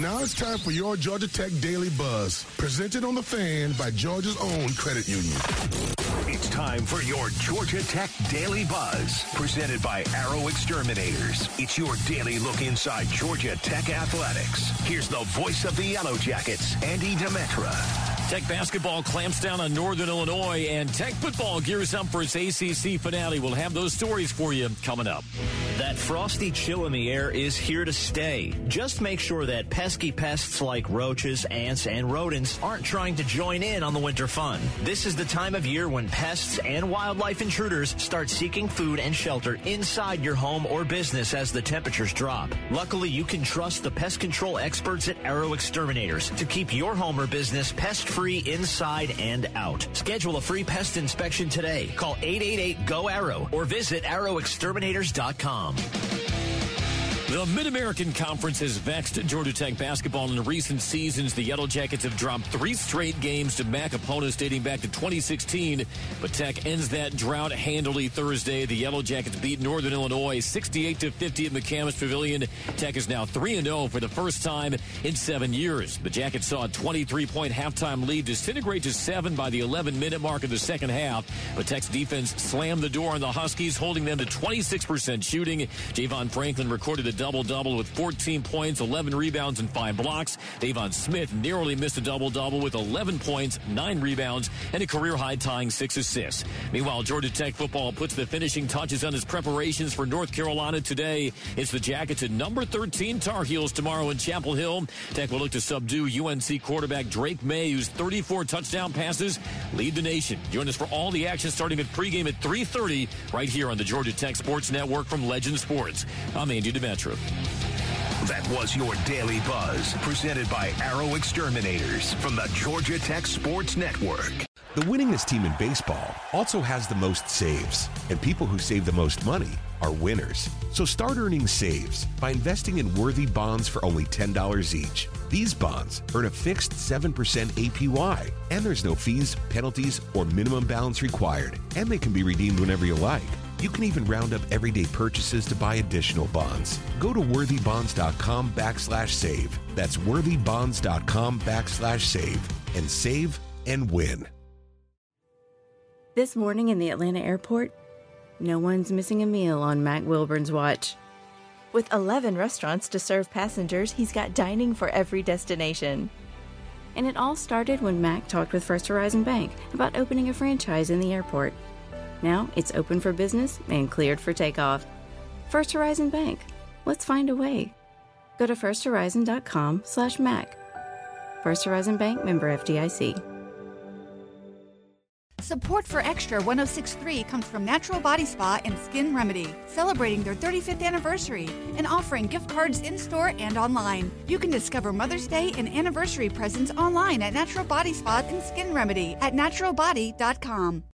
Now it's time for your Georgia Tech Daily Buzz, presented on the fan by Georgia's own credit union. It's time for your Georgia Tech Daily Buzz, presented by Arrow Exterminators. It's your daily look inside Georgia Tech athletics. Here's the voice of the Yellow Jackets, Andy Demetra. Tech basketball clamps down on Northern Illinois, and Tech football gears up for its ACC finale. We'll have those stories for you coming up. That frosty chill in the air is here to stay. Just make sure that pesky pests like roaches, ants, and rodents aren't trying to join in on the winter fun. This is the time of year when pests and wildlife intruders start seeking food and shelter inside your home or business as the temperatures drop. Luckily, you can trust the pest control experts at Arrow Exterminators to keep your home or business pest free inside and out. Schedule a free pest inspection today. Call 888 GO ARROW or visit arrowexterminators.com. The Mid American Conference has vexed Georgia Tech basketball in recent seasons. The Yellow Jackets have dropped three straight games to MAC opponents dating back to 2016, but Tech ends that drought handily Thursday. The Yellow Jackets beat Northern Illinois 68 to 50 at McCamish Pavilion. Tech is now 3 0 for the first time in seven years. The Jackets saw a 23 point halftime lead disintegrate to seven by the 11 minute mark of the second half, but Tech's defense slammed the door on the Huskies, holding them to 26% shooting. Javon Franklin recorded a double double with 14 points, 11 rebounds, and 5 blocks. Deivon Smith narrowly missed a double double with 11 points, 9 rebounds, and a career high tying 6 assists. Meanwhile, Georgia Tech football puts the finishing touches on its preparations for North Carolina today. It's the Jackets at number 13 Tar Heels tomorrow in Chapel Hill. Tech will look to subdue UNC quarterback Drake Maye, whose 34 touchdown passes lead the nation. Join us for all the action starting at pregame at 3.30 right here on the Georgia Tech Sports Network from Legend Sports. I'm Andy Demetra. That was your Daily Buzz, presented by Arrow Exterminators from the Georgia Tech Sports Network. The winningest team in baseball also has the most saves, and people who save the most money are winners. So start earning saves by investing in worthy bonds for only $10 each. These bonds earn a fixed 7% APY, and there's no fees, penalties, or minimum balance required, and they can be redeemed whenever you like. You can even round up everyday purchases to buy additional bonds. Go to worthybonds.com backslash save. That's worthybonds.com backslash save and save and win. This morning in the Atlanta airport, no one's missing a meal on Mac Wilburn's watch. With 11 restaurants to serve passengers, he's got dining for every destination. And it all started when Mac talked with First Horizon Bank about opening a franchise in the airport. Now it's open for business and cleared for takeoff. First Horizon Bank. Let's find a way. Go to firsthorizon.com slash Mac. First Horizon Bank member FDIC. Support for Extra 1063 comes from Natural Body Spa and Skin Remedy, celebrating their 35th anniversary and offering gift cards in store and online. You can discover Mother's Day and anniversary presents online at Natural Body Spa and Skin Remedy at naturalbody.com.